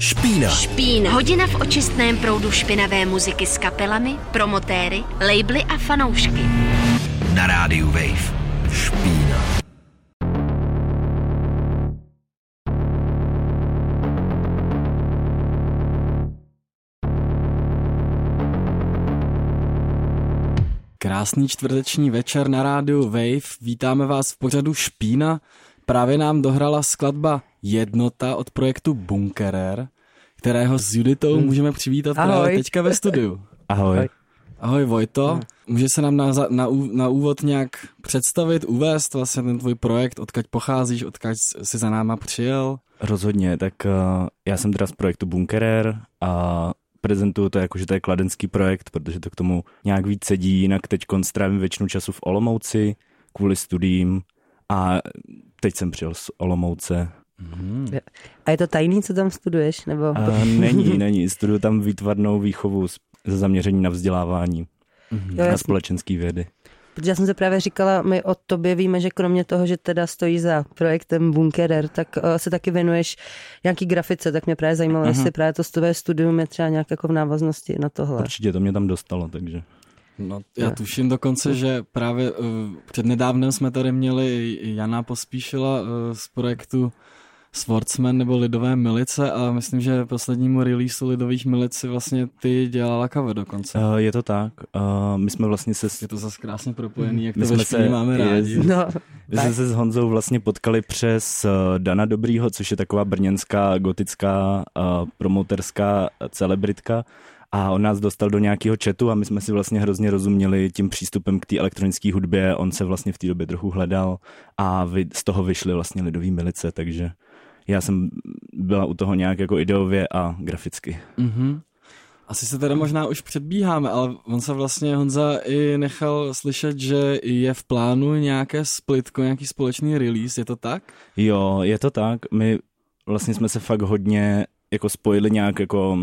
Špína. Špína. Hodina v očistném proudu špinavé muziky s kapelami, promotéry, labely a fanoušky. Na rádiu Wave. Špína. Krásný čtvrteční večer na rádiu Wave. Vítáme vás v pořadu Špína. Právě nám dohrala skladba Jednota od projektu Bunkerer, kterého s Juditou hmm. můžeme přivítat Ahoj. právě teďka ve studiu. Ahoj. Ahoj. Ahoj Vojto, může se nám na, na, na úvod nějak představit, uvést vlastně ten tvůj projekt, odkaď pocházíš, odkaď jsi za náma přijel? Rozhodně, tak uh, já jsem teda z projektu Bunkerer a prezentuju to jako, že to je kladenský projekt, protože to k tomu nějak víc sedí, jinak teď strávím většinu času v Olomouci kvůli studiím a teď jsem přijel z Olomouce. Hmm. A je to tajný, co tam studuješ? Nebo... A není, není. Studuju tam výtvarnou výchovu ze zaměření na vzdělávání Mhm. Jo, na společenské vědy. Protože já jsem se právě říkala, my o tobě víme, že kromě toho, že teda stojí za projektem Bunkerer, tak uh, se taky věnuješ nějaký grafice, tak mě právě zajímalo, Aha. jestli právě to tvé studium je třeba nějak jako v návaznosti na tohle. Určitě to mě tam dostalo, takže No, já tuším dokonce, že právě uh, přednedávnem jsme tady měli Jana Pospíšila uh, z projektu Swordsman nebo Lidové milice a myslím, že poslednímu releaseu Lidových milic si vlastně ty dělala cover dokonce. uh, je to tak. Uh, my jsme vlastně se Je to zase krásně propojený, jak My to jsme se- máme rádi. je- No, My jsme se s Honzou vlastně potkali přes uh, Dana Dobrýho, což je taková brněnská gotická uh, promoterská celebritka a on nás dostal do nějakého chatu a my jsme si vlastně hrozně rozuměli tím přístupem k té elektronické hudbě, on se vlastně v té době trochu hledal a vy, z toho vyšly vlastně lidový milice, takže já jsem byla u toho nějak jako ideově a graficky. Mhm. Asi se teda možná už předbíháme, ale on se vlastně Honza i nechal slyšet, že je v plánu nějaké splitko, nějaký společný release, je to tak? Jo, je to tak. My vlastně jsme se fakt hodně jako spojili nějak jako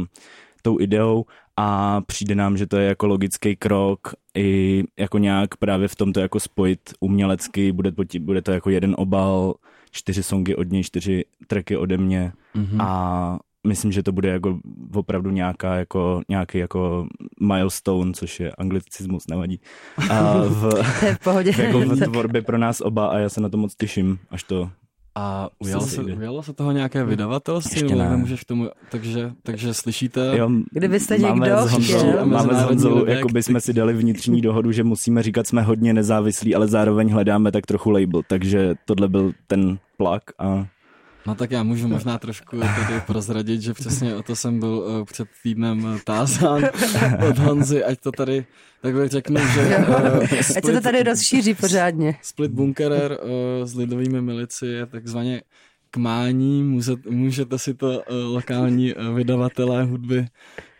tou ideou a přijde nám, že to je jako logický krok i jako nějak právě v tomto jako spojit umělecky, bude bude to jako jeden obal, čtyři songy od něj, čtyři tracky ode mě Mhm. a myslím, že to bude jako opravdu nějaká jako, nějaký jako milestone, což je anglicismus, nevadí. A v, v pohodě. jako v tvorbě pro nás oba a já se na to moc těším, až to A ujalo se ujalo se toho nějaké vydavatelství? Ještě ne. Můžeš tomu, takže, takže slyšíte? Jo, Kdybyste máme někdo s Honzou, chtěl. máme s Honzou, jako by jsme si dali vnitřní dohodu, že musíme říkat, jsme hodně nezávislí, ale zároveň hledáme tak trochu label, takže tohle byl ten plak a No tak já můžu možná trošku tady prozradit, že přesně o to jsem byl uh, před týdnem uh, tázán od Honzy, ať to tady takhle řeknu, že uh, Ať se to tady rozšíří pořádně. Split Bunkerer uh, s lidovými milici je takzvaně k mání, můžete, můžete si to uh, lokální uh, vydavatelé hudby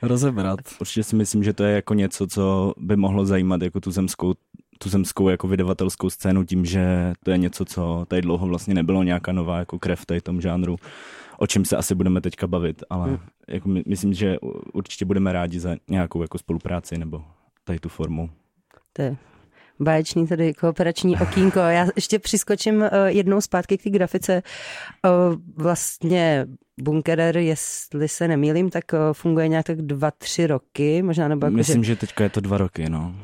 rozebrat. určitě si myslím, že to je jako něco, co by mohlo zajímat jako tu zemskou tu zemskou jako vydavatelskou scénu tím, že to je něco, co tady dlouho vlastně nebylo nějaká nová jako krev v tady tom žánru, o čem se asi budeme teďka bavit, ale Hmm. jako my, myslím, že určitě budeme rádi za nějakou jako spolupráci nebo tady tu formu. To je báječný tady kooperační okýnko. Já ještě přiskočím uh, jednou zpátky k té grafice. Uh, vlastně Bunkerer, jestli se nemýlím, tak uh, funguje nějak tak dva, tři roky, možná nebo jako, Myslím, že, že teďka je to dva roky, no.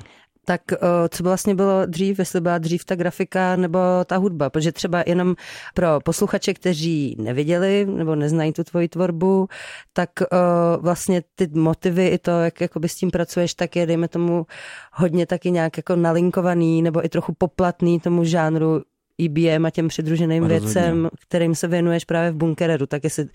Tak uh, co vlastně bylo dřív, jestli byla dřív ta grafika nebo ta hudba, protože třeba jenom pro posluchače, kteří neviděli nebo neznají tu tvoji tvorbu, tak uh, vlastně ty motivy i to, jak jakoby s tím pracuješ, tak je dejme tomu hodně taky nějak jako nalinkovaný nebo i trochu poplatný tomu žánru IBM a těm přidruženým Rozhodně. věcem, kterým se věnuješ právě v Bunkereru. Tak jestli,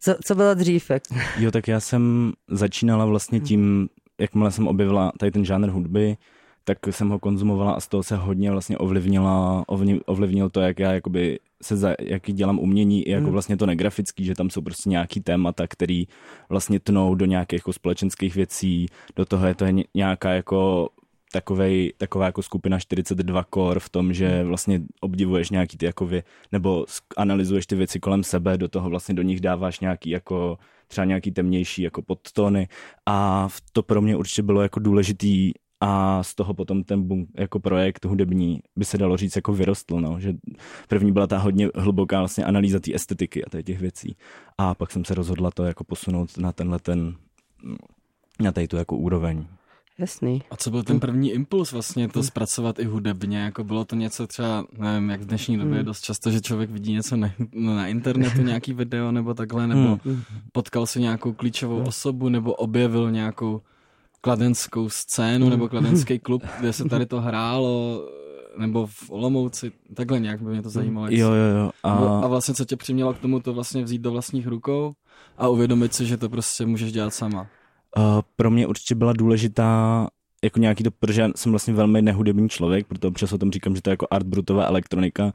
co, co bylo dřív? Jak? Jo, tak já jsem začínala vlastně tím, jakmile jsem objevila tady ten žánr hudby, tak jsem ho konzumovala a z toho se hodně vlastně ovlivnila, ovlivnil to, jak já jakoby se za, jaký dělám umění, i jako Hmm. vlastně to negrafický, že tam jsou prostě nějaký témata, který vlastně tnou do nějakých jako společenských věcí, do toho je to ně- nějaká jako takovej, taková jako skupina 42 kor v tom, že vlastně obdivuješ nějaký ty jako vě, nebo analyzuješ ty věci kolem sebe, do toho vlastně do nich dáváš nějaký jako třeba nějaký temnější jako podtóny a to pro mě určitě bylo jako důležitý a z toho potom ten bunk, jako projekt hudební by se dalo říct jako vyrostl, no, že první byla ta hodně hluboká vlastně analýza té estetiky a těch věcí a pak jsem se rozhodla to jako posunout na tenhle ten, na tady tu jako úroveň. Jasný. A co byl ten první impuls vlastně to zpracovat i hudebně? Jako bylo to něco třeba, nevím, jak v dnešní době je dost často, že člověk vidí něco na, na internetu, nějaký video nebo takhle, nebo potkal si nějakou klíčovou osobu, nebo objevil nějakou kladenskou scénu nebo kladenský klub, kde se tady to hrálo, nebo v Olomouci, takhle nějak by mě to zajímalo. Jo, jo, jo. A, A vlastně co tě přimělo k tomu to vlastně vzít do vlastních rukou a uvědomit si, že to prostě můžeš dělat sama. Uh, pro mě určitě byla důležitá jako nějaký to, protože já jsem vlastně velmi nehudební člověk, proto občas o tom říkám, že to je jako art brutová elektronika,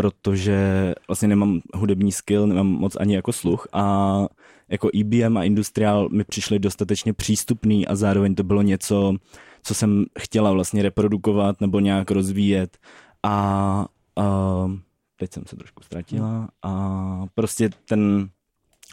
protože vlastně nemám hudební skill, nemám moc ani jako sluch a jako EBM a industriál mi přišly dostatečně přístupný a zároveň to bylo něco, co jsem chtěla vlastně reprodukovat nebo nějak rozvíjet a uh, teď jsem se trošku ztratila a prostě ten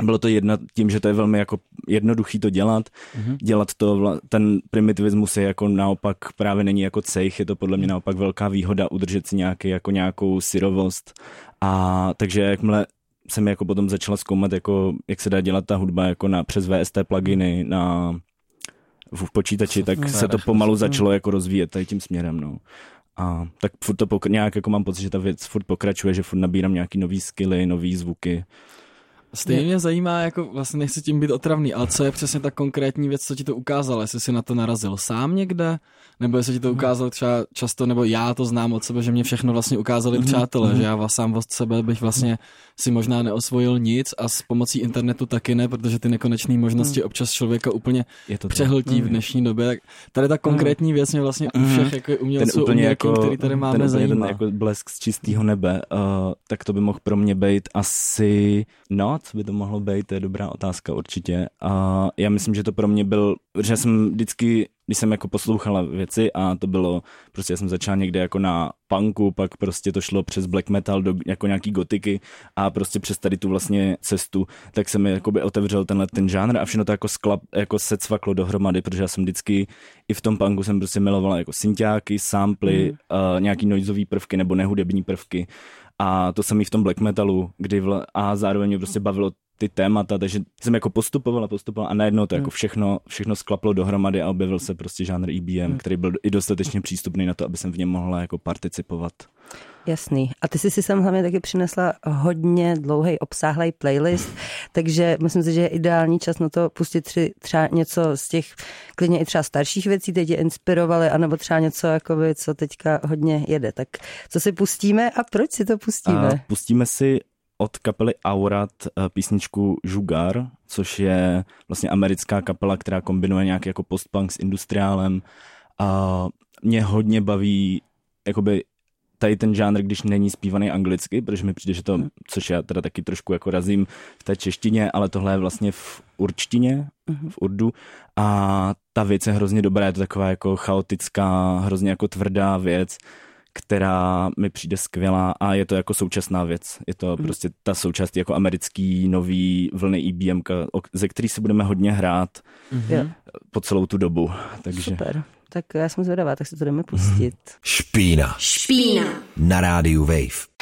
bylo to jedna tím, že to je velmi jako jednoduchý to dělat. Mm-hmm. Dělat to, ten primitivismus je jako naopak právě není jako cejch, je to podle mě naopak velká výhoda udržet si nějaký, jako nějakou syrovost. A takže jakmile jsem jako potom začala zkoumat, jako, jak se dá dělat ta hudba jako na, přes VST pluginy na v počítači, tak se to pomalu začalo jako rozvíjet tady tím směrem. No. A tak furt to pokr- nějak jako mám pocit, že ta věc furt pokračuje, že furt nabírám nějaký nový skilly, nový zvuky. Stejně mě zajímá, jako vlastně nechci tím být otravný, ale co je přesně ta konkrétní věc, co ti to ukázalo? Jestli jsi na to narazil sám někde, nebo jestli ti to ukázal třeba často, nebo já to znám od sebe, že mě všechno vlastně ukázali přátelé, že já vás sám od sebe bych vlastně si možná neosvojil nic a s pomocí internetu taky ne, protože ty nekonečné možnosti občas člověka úplně Je to přehltí v dnešní době. Tak tady ta konkrétní věc mě vlastně u všech jako ten umělců, úplně umělkyň, jako, který tady máme, ten, úplně zajímá. ten jako blesk z čistého nebe, uh, tak to by mohl pro mě být asi, no, co by to mohlo být, to je dobrá otázka určitě. A já myslím, že to pro mě byl, že jsem vždycky, když jsem jako poslouchala věci a to bylo, prostě já jsem začal někde jako na punku, pak prostě to šlo přes black metal do jako nějaký gotiky a prostě přes tady tu vlastně cestu, tak se mi jakoby otevřel tenhle ten žánr a všechno to jako sklap, jako se cvaklo dohromady, protože já jsem vždycky i v tom punku jsem prostě milovala jako synťáky, samply, mm. uh, nějaký noizový prvky nebo nehudební prvky a to i v tom black metalu, kdy vla, a zároveň mě prostě bavilo ty témata, takže jsem jako postupoval a postupoval a najednou to jako všechno, všechno sklaplo dohromady a objevil se prostě žánr EBM, který byl i dostatečně přístupný na to, aby jsem v něm mohla jako participovat. Jasný. A ty jsi si sem hlavně taky přinesla hodně dlouhý obsáhlý playlist, takže myslím si, že je ideální čas na to pustit tři, třeba něco z těch klidně i třeba starších věcí, teď je inspirovaly, anebo třeba něco, jakoby, co teďka hodně jede. Tak co si pustíme a proč si to pustíme? A pustíme si od kapely Aurat eh, písničku Žugar, což je vlastně americká kapela, která kombinuje nějaký jako postpunk s industriálem. A mě hodně baví jakoby tady ten žánr, když není zpívaný anglicky, protože mi přijde, že to, což já teda taky trošku jako razím v té češtině, ale tohle je vlastně v určtině, v urdu. A ta věc je hrozně dobrá, je to taková jako chaotická, hrozně jako tvrdá věc, která mi přijde skvělá a je to jako současná věc. Je to prostě ta součást jako americký nový vlny IBM, ze který se budeme hodně hrát Jo, po celou tu dobu. Takže super. Tak já jsem zvědavá, tak si to jdeme pustit. Špína. Špína. Na rádiu Wave.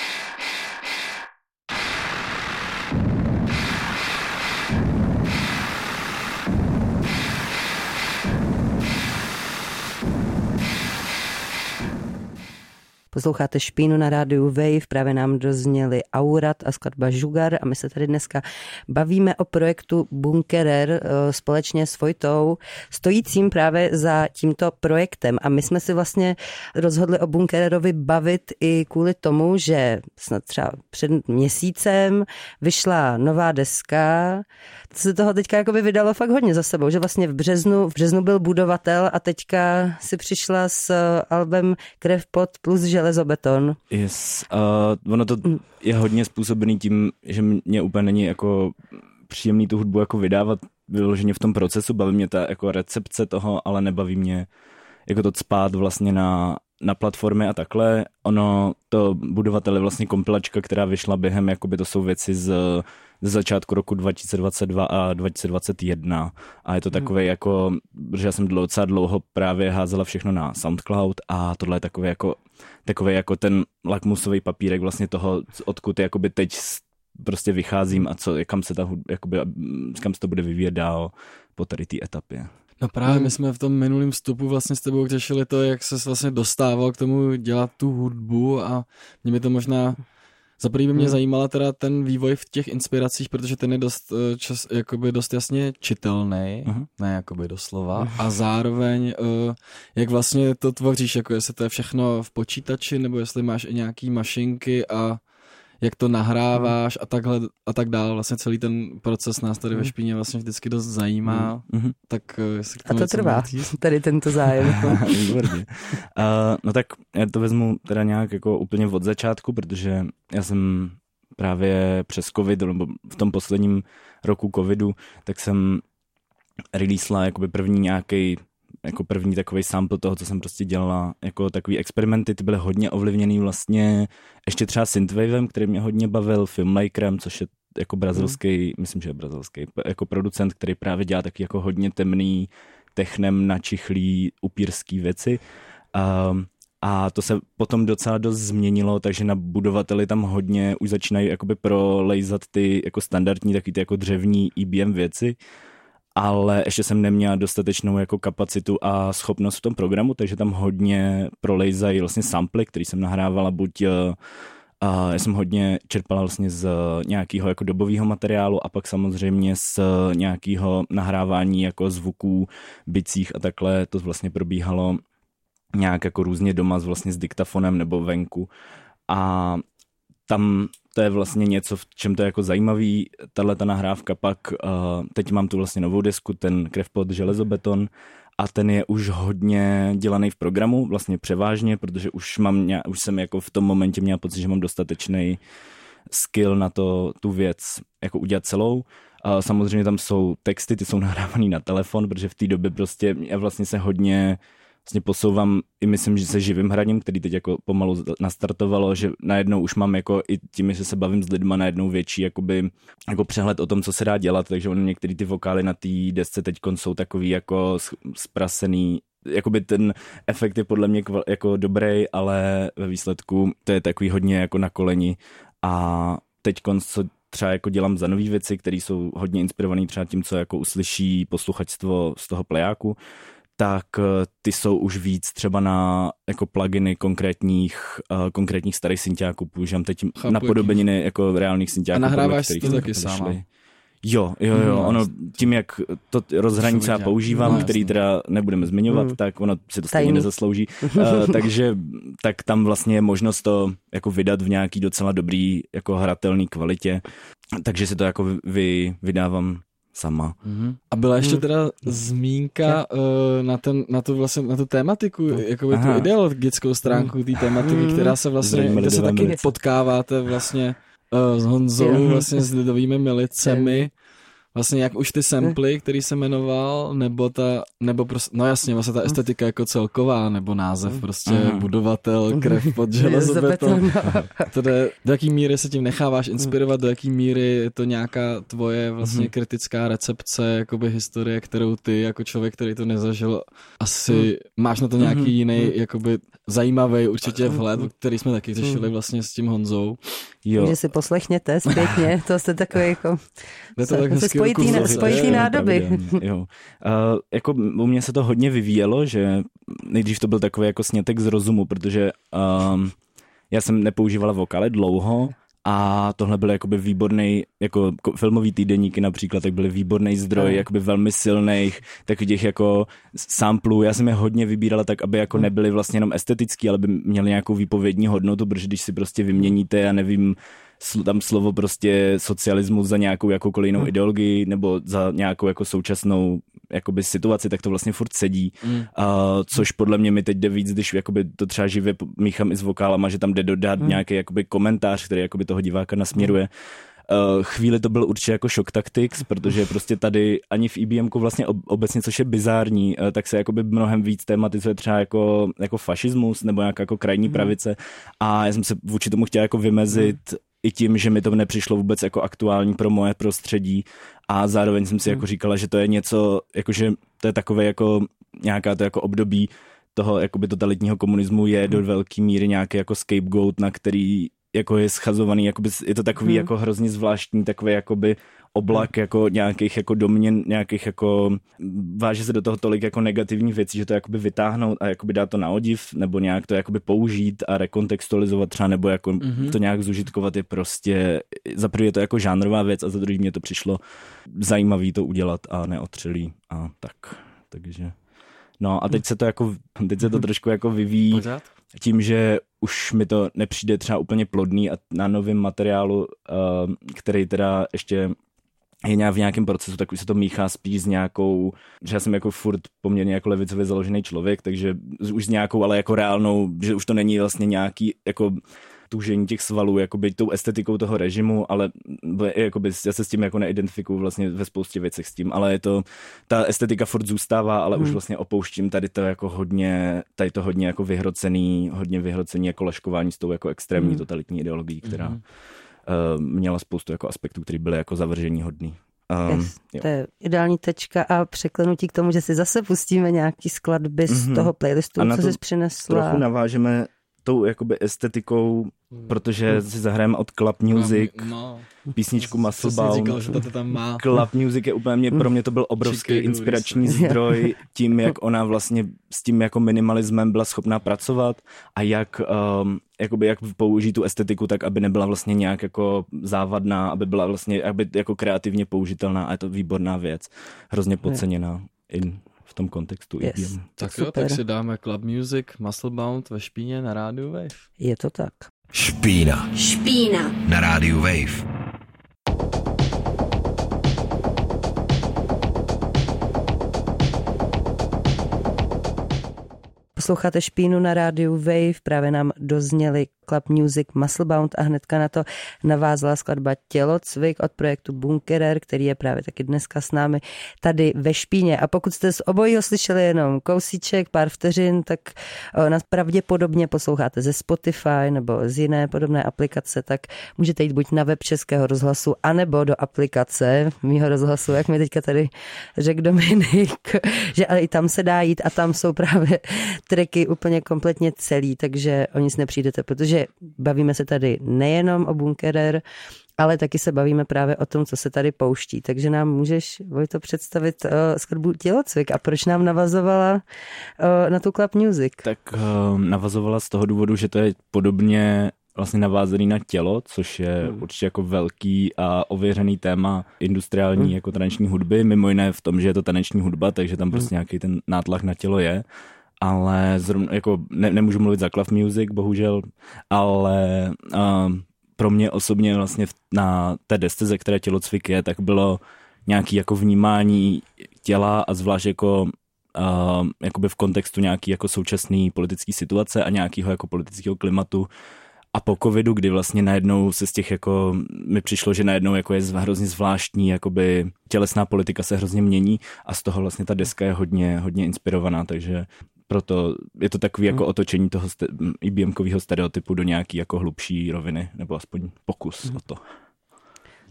Posloucháte Špínu na rádiu Wave, právě nám dozněli Aurat a skladba Žugar a my se tady dneska bavíme o projektu Bunkerer eh, společně s Vojtou, stojícím právě za tímto projektem. A my jsme si vlastně rozhodli o Bunkererovi bavit i kvůli tomu, že snad třeba před měsícem vyšla nová deska, se toho teďka jakoby vydalo fakt hodně za sebou, že vlastně v březnu, v březnu byl budovatel a teďka si přišla s albem Krev pod plus železobeton. Yes. Uh, ono to je hodně způsobený tím, že mě úplně není jako příjemný tu hudbu jako vydávat vyloženě v tom procesu, baví mě ta jako recepce toho, ale nebaví mě jako to spát vlastně na, na platformy a takhle. Ono, to budovatel je vlastně kompilačka, která vyšla během, jakoby to jsou věci z ze začátku roku 2022 a 2021 a je to takové hmm. jako, že já jsem docela dlouho právě házela všechno na SoundCloud a tohle je takové jako, takové jako ten lakmusový papírek vlastně toho, odkud jakoby teď prostě vycházím a co, kam se ta, jakoby, kam se to bude vyvíjet dál po tady té etapě. No právě my jsme v tom minulém vstupu vlastně s tebou řešili to, jak se vlastně dostával k tomu dělat tu hudbu a mě by to možná za prvý by mě hmm. zajímala teda ten vývoj v těch inspiracích, protože ten je dost, eh, čas, jakoby dost jasně čitelný, uh-huh. ne jakoby doslova, uh-huh. a zároveň uh, jak vlastně to tvoříš, jako jestli to je všechno v počítači, nebo jestli máš i nějaký mašinky a jak to nahráváš a takhle a tak dál. Vlastně celý ten proces nás tady ve mhm. špíně vlastně vždycky dost zajímá. Mm-hmm. Tak eh, k A to trvá, tady tento zájem. Výborně. uh, no tak já to vezmu teda nějak jako úplně od začátku, protože já jsem právě přes covid, nebo v tom posledním roku covidu, tak jsem releasela jakoby první nějaký jako první takový sample toho, co jsem prostě dělala, jako takový experimenty, ty byly hodně ovlivněný vlastně ještě třeba synthwavem, který mě hodně bavil, filmmakerem, což je jako brazilský, mm. myslím, že je brazilský, jako producent, který právě dělá taky jako hodně temný, technem načichlý, upírský věci. Um, a to se potom docela dost změnilo, takže na budovateli tam hodně už začínají jakoby prolejzat ty jako standardní, taky ty jako dřevní IBM věci ale ještě jsem neměl dostatečnou jako kapacitu a schopnost v tom programu, takže tam hodně prolejzají vlastně samply, který jsem nahrávala buď a já jsem hodně čerpala vlastně z nějakého jako dobového materiálu a pak samozřejmě z nějakého nahrávání jako zvuků, bicích a takhle to vlastně probíhalo nějak jako různě doma vlastně s diktafonem nebo venku. A tam to je vlastně něco, v čem to je jako zajímavý, tahle ta nahrávka pak, uh, teď mám tu vlastně novou desku, ten Krevpod železobeton a ten je už hodně dělaný v programu, vlastně převážně, protože už mám, už jsem jako v tom momentě měl pocit, že mám dostatečný skill na to tu věc jako udělat celou. A samozřejmě tam jsou texty, ty jsou nahrávaný na telefon, protože v té době prostě já vlastně se hodně vlastně posouvám i myslím, že se živým hraním, který teď jako pomalu nastartovalo, že najednou už mám jako i tím, že se bavím s lidma najednou větší jakoby, jako přehled o tom, co se dá dělat, takže on některé ty vokály na té desce teď jsou takový jako sprasený jakoby ten efekt je podle mě jako dobrý, ale ve výsledku to je takový hodně jako na koleni. A teď co třeba jako dělám za nové věci, které jsou hodně inspirované třeba tím, co jako uslyší posluchačstvo z toho plejáku, tak eh, ty jsou už víc třeba na jako pluginy konkrétních, uh, konkrétních starých syntiáků. Používám teď Chápu, na podobeniny jako reálných syntiáků. A nahráváš si to taky sama? Jo, jo, jo, hmm. ono tím, jak to rozhraní třeba používám, no, který teda nebudeme zmiňovat, hmm. tak ono si to stejně nezaslouží, uh, takže tak tam vlastně je možnost to jako vydat v nějaký docela dobrý, jako hratelný kvalitě, takže si to jako vy, vydávám sama. Mm-hmm. A byla ještě mhm. teda zmínka uh, na, ten, na, tu vlastně, na tu tématiku, jako tu ideologickou stránku té tématiky, mm. která se vlastně, kde se taky potkáváte vlastně uh, s Honzou, vlastně s lidovými milicemi vlastně jak už ty samply, který se jmenoval, nebo ta, nebo prostě, no jasně, vlastně ta estetika jako celková, nebo název prostě mm. budovatel, krev pod železobeton. to jde, do jaký míry se tím necháváš inspirovat, do jaký míry je to nějaká tvoje vlastně mm. kritická recepce, jakoby historie, kterou ty jako člověk, který to nezažil, asi máš na to nějaký jiný, jakoby zajímavý určitě vhled, který jsme taky řešili vlastně s tím Honzou. Jo. Že si poslechněte zpětně, to jste takový jako... To tak spojitý, spojitý nádoby. Jo. Uh, jako u mě se to hodně vyvíjelo, že nejdřív to byl takový jako snětek z rozumu, protože um, já jsem nepoužívala vokály dlouho, a tohle byl jakoby výborný, jako filmový týdeníky například, tak byly výborný zdroj, no. jakoby velmi silných, takových těch jako samplů. Já jsem je hodně vybírala tak, aby jako nebyly vlastně jenom estetický, ale by měly nějakou výpovědní hodnotu, protože když si prostě vyměníte, já nevím, tam slovo prostě socialismus za nějakou jakoukoliv jinou ideologii nebo za nějakou jako současnou jakoby situaci, tak to vlastně furt sedí, mm. uh, což podle mě mi teď jde víc, když jakoby to třeba živě míchám i s vokálama, že tam jde dodat mm. nějaký jakoby komentář, který jakoby toho diváka nasměruje. Uh, chvíli to byl určitě jako shock tactics, protože prostě tady ani v IBM vlastně obecně, což je bizární, uh, tak se jakoby mnohem víc tematizuje třeba jako, jako fašismus nebo nějaká jako krajní mm. pravice a já jsem se vůči tomu chtěl jako vymezit mm i tím, že mi to nepřišlo vůbec jako aktuální pro moje prostředí. A zároveň jsem si jako říkala, že to je něco, jakože to je takové jako nějaká to jako období toho jakoby totalitního komunismu je do velké míry nějaký jako scapegoat, na který jako je schazovaný, jakoby, je to takový hmm. jako hrozně zvláštní, takový jakoby oblak jako nějakých jako doměn, nějakých jako, váže se do toho tolik jako negativních věcí, že to jakoby vytáhnout a jakoby dát to na odiv, nebo nějak to jakoby použít a rekontextualizovat třeba, nebo jako mm-hmm. to nějak zužitkovat je prostě, za prvý je to jako žánrová věc a za druhý mě to přišlo zajímavý to udělat a neotřelý a tak, takže... No a teď se to jako, teď se to trošku jako vyvíjí Pořád? Tím, že už mi to nepřijde třeba úplně plodný a na novém materiálu, uh, který teda ještě je nějak v nějakém procesu, tak už se to míchá spíš s nějakou, že já jsem jako furt poměrně jako levicově založený člověk, takže už s nějakou, ale jako reálnou, že už to není vlastně nějaký jako tužení těch svalů, jakoby tou estetikou toho režimu, ale jakoby, já se s tím jako neidentifikuju vlastně ve spoustě věcech s tím, ale je to, ta estetika furt zůstává, ale hmm. už vlastně opouštím tady to jako hodně, tady to hodně jako vyhrocený, hodně vyhrocený jako laškování s tou jako extrémní hmm. totalitní ideologií, která hmm. uh, měla spoustu jako aspektů, které byly jako zavržení hodný. Um, yes, to je ideální tečka a překlenutí k tomu, že si zase pustíme nějaký skladby z mm-hmm. toho playlistu, co jsi přinesla. Trochu navážeme tou jakoby estetikou, hmm. protože si zahrajeme od Club Music, no, no. písničku tam má. Club Music je úplně, mě, pro mě to byl obrovský Chicago inspirační zdroj tím, jak ona vlastně s tím jako minimalismem byla schopná pracovat a jak, um, jakoby jak použít tu estetiku tak, aby nebyla vlastně nějak jako závadná, aby byla vlastně aby jako kreativně použitelná a je to výborná věc. Hrozně podceněná. In tom kontextu. Yes. Tak Super. jo, tak si dáme Club Music, Musclebound ve Špíně na rádiu Wave. Je to tak. Špína. Špína. Na rádiu Wave. Posloucháte Špínu na rádiu Wave, právě nám dozněli Club Music Musclebound a hnedka na to navázala skladba Tělocvik od projektu Bunkerer, který je právě taky dneska s námi tady ve Špíně. A pokud jste z obojího slyšeli jenom kousíček, pár vteřin, tak nás pravděpodobně posloucháte ze Spotify nebo z jiné podobné aplikace, tak můžete jít buď na web Českého rozhlasu, anebo do aplikace mýho rozhlasu, jak mi teďka tady řekl Dominik, že ale i tam se dá jít a tam jsou právě tracky úplně kompletně celý, takže o nic nepřijdete, protože bavíme se tady nejenom o Bunkerer, ale taky se bavíme právě o tom, co se tady pouští. Takže nám můžeš, Vojto, představit uh, skladbu Tělocvik a proč nám navazovala uh, na tu Club Music? Tak uh, navazovala z toho důvodu, že to je podobně vlastně navázaný na tělo, což je hmm. určitě jako velký a ověřený téma industriální hmm. jako taneční hudby, mimo jiné v tom, že je to taneční hudba, takže tam prostě hmm. nějaký ten nátlak na tělo je ale zrovna, jako ne, nemůžu mluvit za Club Music, bohužel, ale uh, pro mě osobně vlastně na té desce, ze které tělocvik je, tak bylo nějaký jako vnímání těla a zvlášť jako uh, jakoby v kontextu nějaký jako současný politický situace a nějakého jako politického klimatu. A po covidu, kdy vlastně najednou se z těch jako, mi přišlo, že najednou jako je hrozně zvláštní, jakoby tělesná politika se hrozně mění a z toho vlastně ta deska je hodně, hodně inspirovaná, takže proto je to takový jako hmm. otočení toho IBM-kového stereotypu do nějaký jako hlubší roviny, nebo aspoň pokus hmm. o to.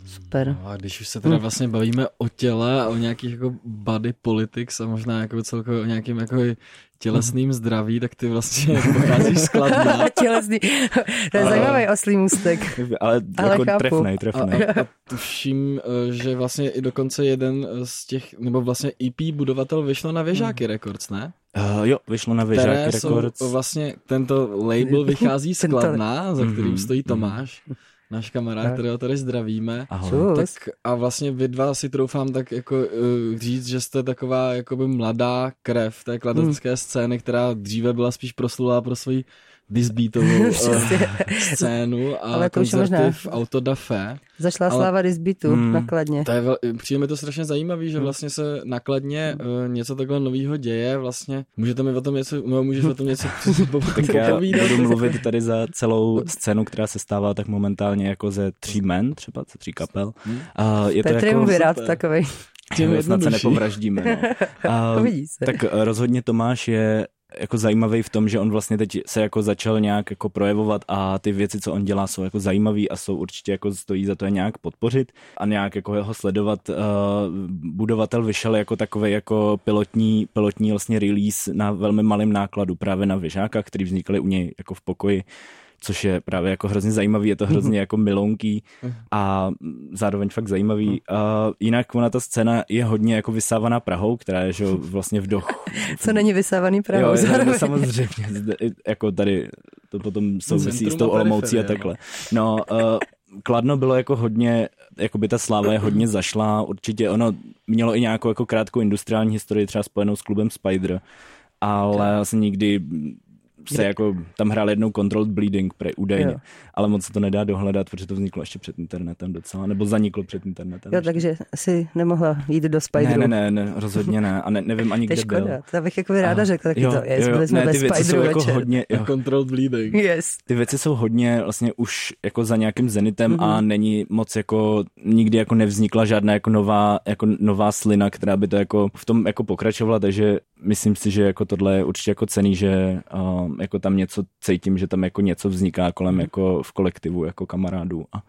Super. No a když už se teda vlastně bavíme o těle a o nějakých jako body politics a možná jako celkově o nějakým jako tělesným zdraví, tak ty vlastně pocházíš z Kladna. Tělesný, to je zajímavý oslý můstek. Ale, Ale jako chápu. trefnej, trefnej. A, a tuším, eh, že vlastně i dokonce jeden z těch, nebo vlastně EP budovatel vyšlo na Věžáky hmm. Records, ne? Uh, jo, vyšlo na Věžáky Records. vlastně tento label vychází z Kladna, za kterým stojí Tomáš náš kamarád, kterého tady zdravíme. Ahoj. Tak a vlastně vy dva si troufám tak jako uh, říct, že jste taková jakoby mladá krev té kladecké hmm. scény, která dříve byla spíš proslulá pro svoji disbeatovou uh, scénu a Ale koncerty v Autodafé. Zašla ale, sláva disbeatu hmm, nakladně. To je vel, přijde mi to strašně zajímavý, že hmm. vlastně se nakladně uh, něco takhle nového děje. Vlastně můžete mi o tom něco, no, můžeš o tom něco Tak já budu mluvit tady za celou scénu, která se stává tak momentálně jako ze tří men, třeba ze tří kapel. Uh, je Petr to jako, rád takovej. Tím snad se nepovraždíme. No. Se. Tak rozhodně Tomáš je jako zajímavý v tom, že on vlastně teď se jako začal nějak jako projevovat a ty věci, co on dělá, jsou jako zajímavý a jsou určitě jako stojí za to je nějak podpořit a nějak jako jeho sledovat. Uh, budovatel vyšel jako takový jako pilotní, pilotní vlastně release na velmi malém nákladu právě na vyžákách, který vznikaly u něj jako v pokoji což je právě jako hrozně zajímavý, je to hrozně jako milonký a zároveň fakt zajímavý. A jinak ona ta scéna je hodně jako vysávaná Prahou, která je že vlastně v doch. Co není vysávaný Prahou jo, zároveň. samozřejmě, jako tady to potom souvisí s tou Olomoucí a takhle. No, uh, Kladno bylo jako hodně, jako by ta sláva je hodně zašla, určitě ono mělo i nějakou jako krátkou industriální historii, třeba spojenou s klubem Spider, ale asi nikdy se jako tam hrál jednou Controlled Bleeding pre, údajně, jo. ale moc se to nedá dohledat, protože to vzniklo ještě před internetem docela, nebo zaniklo před internetem. Jo, ještě. takže si nemohla jít do Spideru. Ne, ne, ne, ne rozhodně ne a ne, nevím ani kde škoda, byl. To bych jako ráda a, řekla, taky jo, to je, jo, byli jsme ne, ve ty věci Spideru jsou jako večer. hodně, jo. Controlled Bleeding. Yes. Ty věci jsou hodně vlastně už jako za nějakým zenitem mm-hmm. a není moc jako, nikdy jako nevznikla žádná jako nová, jako nová slina, která by to jako v tom jako pokračovala, takže myslím si, že jako tohle je určitě jako cený, že jako tam něco cítím, že tam jako něco vzniká kolem jako v kolektivu jako kamarádů a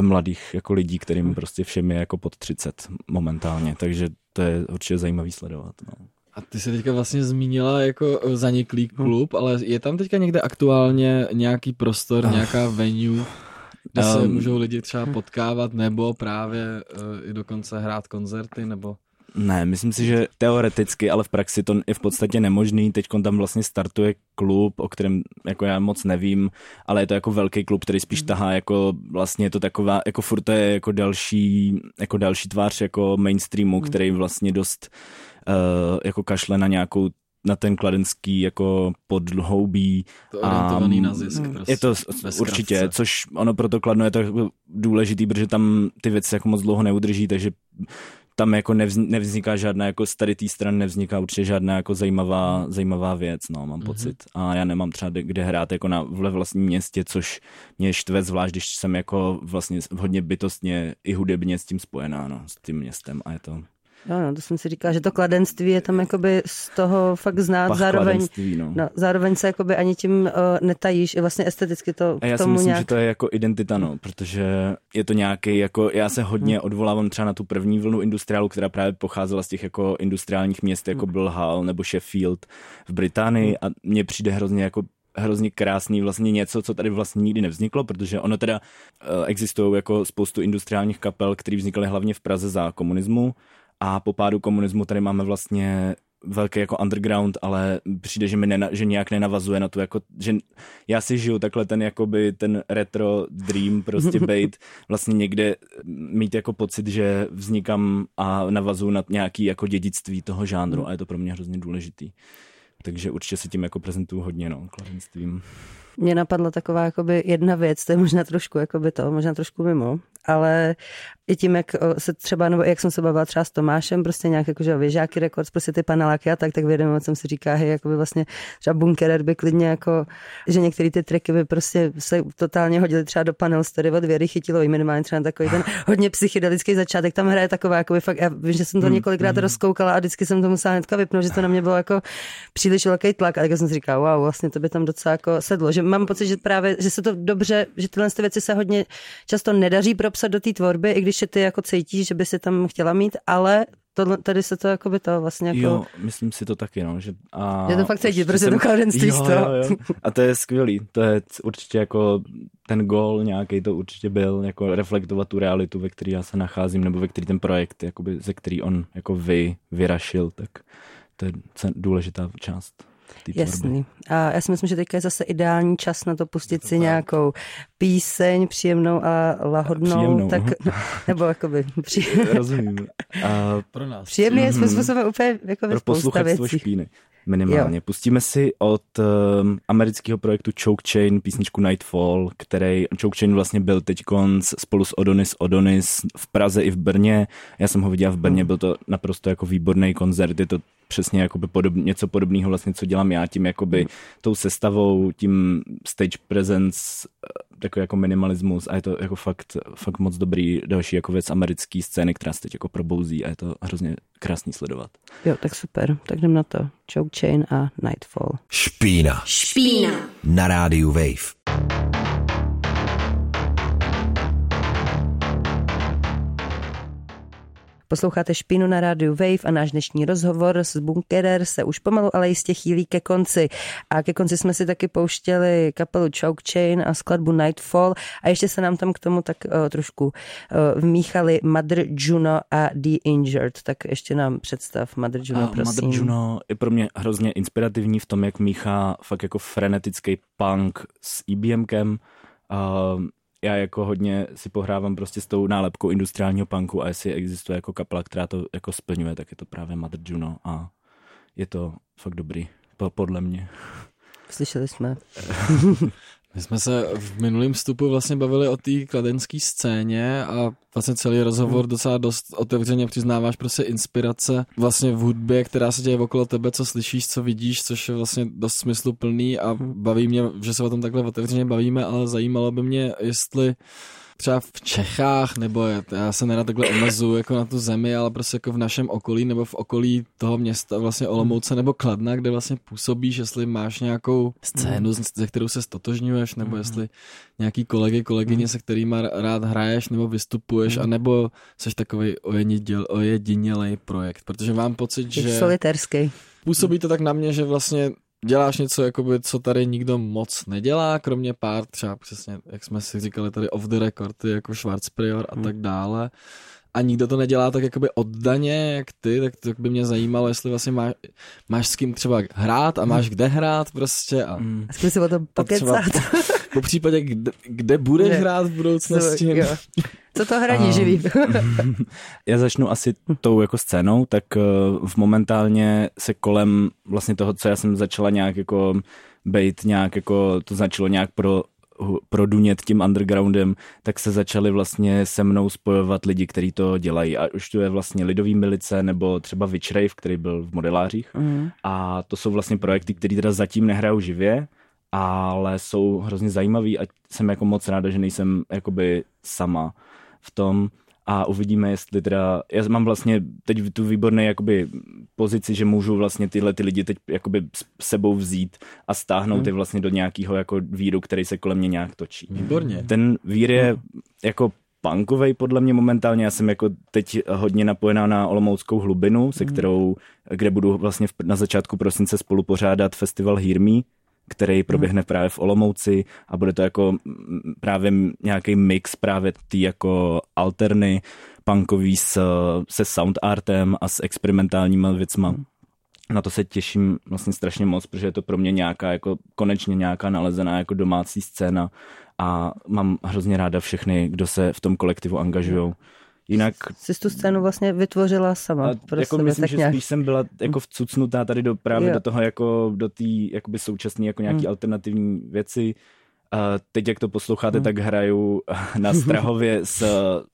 mladých jako lidí, kterým prostě všem je jako pod 30 momentálně, takže to je určitě zajímavý sledovat. No. A ty jsi teďka vlastně zmínila jako zaniklý klub, ale je tam teďka někde aktuálně nějaký prostor, nějaká venue, kde se můžou lidi třeba potkávat, nebo právě uh, i dokonce hrát koncerty, nebo... Ne, myslím si, že teoreticky, ale v praxi to je v podstatě nemožný. Teď tam vlastně startuje klub, o kterém jako já moc nevím, ale je to jako velký klub, který spíš tahá jako vlastně je to taková, jako furt to je jako další, jako další tvář jako mainstreamu, který vlastně dost uh, jako kašle na nějakou na ten kladenský jako podhoubí. To orientovaný na zisk. Prostě, Je to ve určitě, což ono pro to kladno je to důležitý, protože tam ty věci jako moc dlouho neudrží, takže tam jako nevzn- nevzniká žádná, jako z tady té strany nevzniká určitě žádná jako zajímavá, zajímavá věc, no, mám pocit. A já nemám třeba de- kde hrát jako na, v vlastním městě, což mě štve, zvlášť když jsem jako vlastně hodně bytostně i hudebně s tím spojená, no, s tím městem a je to Jo, no, to jsem si říkala, že to kladenství je tam jakoby z toho fakt znát, pach zároveň, no. no, zároveň se jakoby ani tím uh, netajíš, i vlastně esteticky to A já k si tomu myslím, nějak... že to je jako identita, no, protože je to nějaký, jako, já se hodně Hmm. odvolávám třeba na tu první vlnu industriálu, která právě pocházela z těch jako industriálních měst, jako Hmm. byl Hull nebo Sheffield v Británii a mně přijde hrozně jako hrozně krásný vlastně něco, co tady vlastně nikdy nevzniklo, protože ono teda uh, existují jako spoustu industriálních kapel, které vznikaly hlavně v Praze za komunismu a po pádu komunismu tady máme vlastně velký jako underground, ale přijde, že mi nena, že nějak nenavazuje na to, jako, že já si žiju takhle ten jakoby ten retro dream prostě bejt vlastně někde mít jako pocit, že vznikám a navazuju na nějaký jako dědictví toho žánru a je to pro mě hrozně důležitý. Takže určitě se tím jako prezentuju hodně, no, kladenstvím. Mě napadla taková jakoby jedna věc, to je možná trošku jakoby to, možná trošku mimo, ale i tím, jak se třeba, nebo jak jsem se bavila třeba s Tomášem, prostě nějak jako, že věžáky records, prostě ty paneláky a tak, tak vědomě jsem si říká, hej, jakoby vlastně třeba Bunkerer by klidně jako, že některé ty tracky by prostě se totálně hodily třeba do panel story od Věry chytilo, minimálně třeba takový ten hodně psychedelický začátek, tam hraje taková, jakoby fakt, já vím, že jsem to několikrát rozkoukala a vždycky jsem to musela hnedka vypnout, že to na mě bylo jako příliš velký tlak a tak jsem si říkala, wow, vlastně to by tam docela jako sedlo, že mám pocit, že právě, že se to dobře, že tyhle ty věci se hodně často nedaří propsat do té tvorby, i když je ty jako cítíš, že by si tam chtěla mít, ale tohle, tady se to jako by to vlastně jako... Jo, myslím si to taky, no. Že, a Je to fakt cítit, určitě prostě to kladenství jo. A to je skvělý, to je určitě jako ten gól nějaký to určitě byl, jako reflektovat tu realitu, ve které já se nacházím, nebo ve který ten projekt, jakoby, ze který on jako vy, vyrašil, tak to je důležitá část té. Jasný. A já si myslím, že teďka je zase ideální čas na to pustit si nějakou píseň příjemnou a lahodnou. Příjemnou, tak, nebo jakoby pří, Rozumím. A Pro nás. příjemný je svým Mhm. způsobem úplně jako pro spousta věcí. špíny. Minimálně. Jo. Pustíme si od um, amerického projektu Choke Chain písničku Nightfall, který Choke Chain vlastně byl teď spolu s Odonis Odonis v Praze i v Brně. Já jsem ho viděl v Brně, byl to naprosto jako výborný koncert, je to přesně jakoby podob, něco podobného vlastně, co dělám já, tím jakoby tou sestavou, tím stage presence, takový jako minimalismus a je to jako fakt, fakt moc dobrý další jako věc americké scény, která se teď jako probouzí a je to hrozně krásný sledovat. Jo, tak super, tak jdem na to. Choke Chain a Nightfall. Špína. Špína. Na rádiu Wave. Posloucháte Špínu na rádiu Wave a náš dnešní rozhovor s Bunkerer se už pomalu, ale jistě chýlí ke konci. A ke konci jsme si taky pouštěli kapelu Choke Chain a skladbu Nightfall a ještě se nám tam k tomu tak uh, trošku uh, vmíchali Mother Juno a The Injured. Tak ještě nám představ Mother Juno, a prosím. Mother Juno je pro mě hrozně inspirativní v tom, jak míchá fakt jako frenetický punk s EBMkem. Uh, já jako hodně si pohrávám prostě s tou nálepkou industriálního punku a jestli existuje jako kapela, která to jako splňuje, tak je to právě Mother Juno a je to fakt dobrý, podle mě. Slyšeli jsme. My jsme se v minulém vstupu vlastně bavili o té kladenské scéně a vlastně celý rozhovor docela dost otevřeně přiznáváš prostě inspirace vlastně v hudbě, která se děje okolo tebe, co slyšíš, co vidíš, což je vlastně dost smysluplný a baví mě, že se o tom takhle otevřeně bavíme, ale zajímalo by mě, jestli třeba v Čechách, nebo já se nerad takhle omezuju jako na tu zemi, ale prostě jako v našem okolí nebo v okolí toho města, vlastně Olomouce nebo Kladna, kde vlastně působíš, jestli máš nějakou scénu, ze kterou se stotožňuješ, nebo jestli nějaký kolegy, kolegyně, se kterými rád hraješ nebo vystupuješ, anebo jsi takový ojedinělej projekt, protože mám pocit, že... Solitérský. Působí to tak na mě, že vlastně děláš něco, jakoby, co tady nikdo moc nedělá, kromě pár třeba přesně, jak jsme si říkali tady off the record, jako Schwarzprior a hmm. tak dále. A nikdo to nedělá tak jakoby oddaně, jak ty, tak to by mě zajímalo, jestli vlastně máš, máš s kým třeba hrát a máš kde hrát prostě. A, hmm. a si o tom pokecat. Po případě, kde, kde budeš ne. hrát v budoucnosti. Jo. Co to hraní a... živý? já začnu asi tou jako scénou, tak uh, v momentálně se kolem vlastně toho, co já jsem začala nějak jako bejt nějak jako, to značilo nějak pro produnět tím undergroundem, tak se začali vlastně se mnou spojovat lidi, kteří to dělají. A už to je vlastně Lidový milice nebo třeba Witch Rave, který byl v modelářích. Mm. A to jsou vlastně projekty, které teda zatím nehrajou živě, ale jsou hrozně zajímavý a jsem jako moc ráda, že nejsem jakoby sama v tom a uvidíme, jestli teda, já mám vlastně teď tu výborné jakoby pozici, že můžu vlastně tyhle ty lidi teď jakoby s sebou vzít a stáhnout hmm. je vlastně do nějakého jako víru, který se kolem mě nějak točí. Výborně. Ten vír je hmm. jako punkovej podle mě momentálně. Já jsem jako teď hodně napojená na Olomouckou hlubinu, se hmm. kterou, kde budu vlastně na začátku prosince spolu pořádat festival Hear Me, který proběhne hmm. právě v Olomouci a bude to jako právě nějaký mix právě ty jako alterny punkový s, se sound artem a s experimentálníma věcma. Hmm. Na to se těším vlastně strašně moc, protože je to pro mě nějaká jako konečně nějaká nalezená jako domácí scéna a mám hrozně ráda všechny, kdo se v tom kolektivu angažují. Jinak... Jsi tu scénu vlastně vytvořila sama. A pro jako sebe, myslím, že nějak... spíš jsem byla jako vcucnutá tady do, právě jo. do toho jako do té jakoby současné jako nějaký hmm. alternativní věci teď, jak to posloucháte, hmm. tak hraju na Strahově s,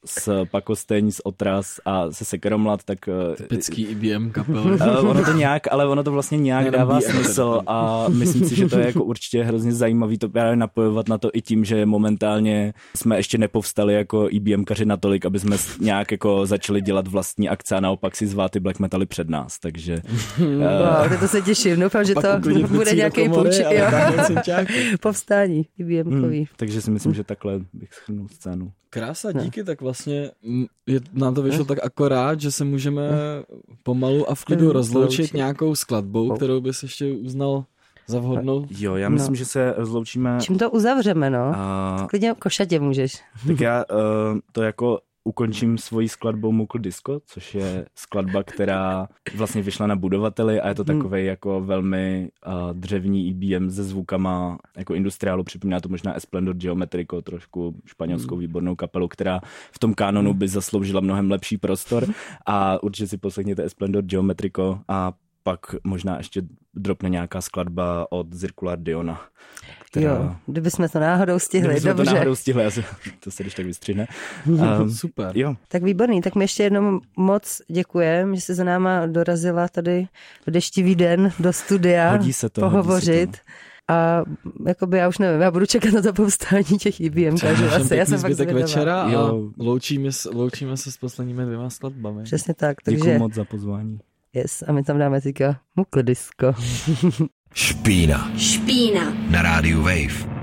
s Pakosteň, s Otras a se Sekeromlat, tak... Eh, Typický IBM kapel. ono to nějak, ale ono to vlastně nějak dává smysl a myslím si, že to je jako určitě hrozně zajímavý to právě napojovat na to i tím, že momentálně jsme ještě nepovstali jako IBMkaři natolik, aby jsme nějak jako začali dělat vlastní akce a naopak si zvát ty black metaly před nás, takže... wow, to se těším, doufám, že to bude nějaký půjč, povstání. IBM-kový. Hmm, takže si myslím, že takhle bych schrnul scénu. Krása, díky, no. tak vlastně je, nám to vyšlo tak akorát, že se můžeme pomalu a v klidu rozloučit nějakou skladbou, kterou bys ještě uznal za vhodnou? Jo, já myslím, no. že se rozloučíme. Čím to uzavřeme, no? A... Klidně košatě můžeš. Tak já uh, to jako ukončím svoji skladbou Mukl Disco, což je skladba, která vlastně vyšla na budovateli a je to hmm. takový jako velmi uh, dřevní IBM se zvukama jako industriálu, připomíná to možná Esplendor Geometrico, trošku španělskou hmm. výbornou kapelu, která v tom kanonu by zasloužila mnohem lepší prostor a určitě si poslechněte Esplendor Geometrico a pak možná ještě dropne nějaká skladba od Circular Diona. Která... Jo, kdyby jsme to náhodou stihli, kdyby jsme dobře. to náhodou stihli, asi, to se když tak vystřihne. Um, Super. Jo. Tak výborný, tak mi ještě jednou moc děkujeme, že jsi za náma dorazila tady v deštivý den do studia Hodí se to, pohovořit. Hodí se to. a jakoby já už nevím, já budu čekat na to povstání těch IBM, takže asi já jsem fakt zvědavá. večera a Jo. loučíme, s- loučíme se s posledními dvěma skladbami. Přesně tak, Děkuji takže moc za pozvání. yes, a my tam dáme teďka mukl disco. Špína Špína. na rádiu Wave.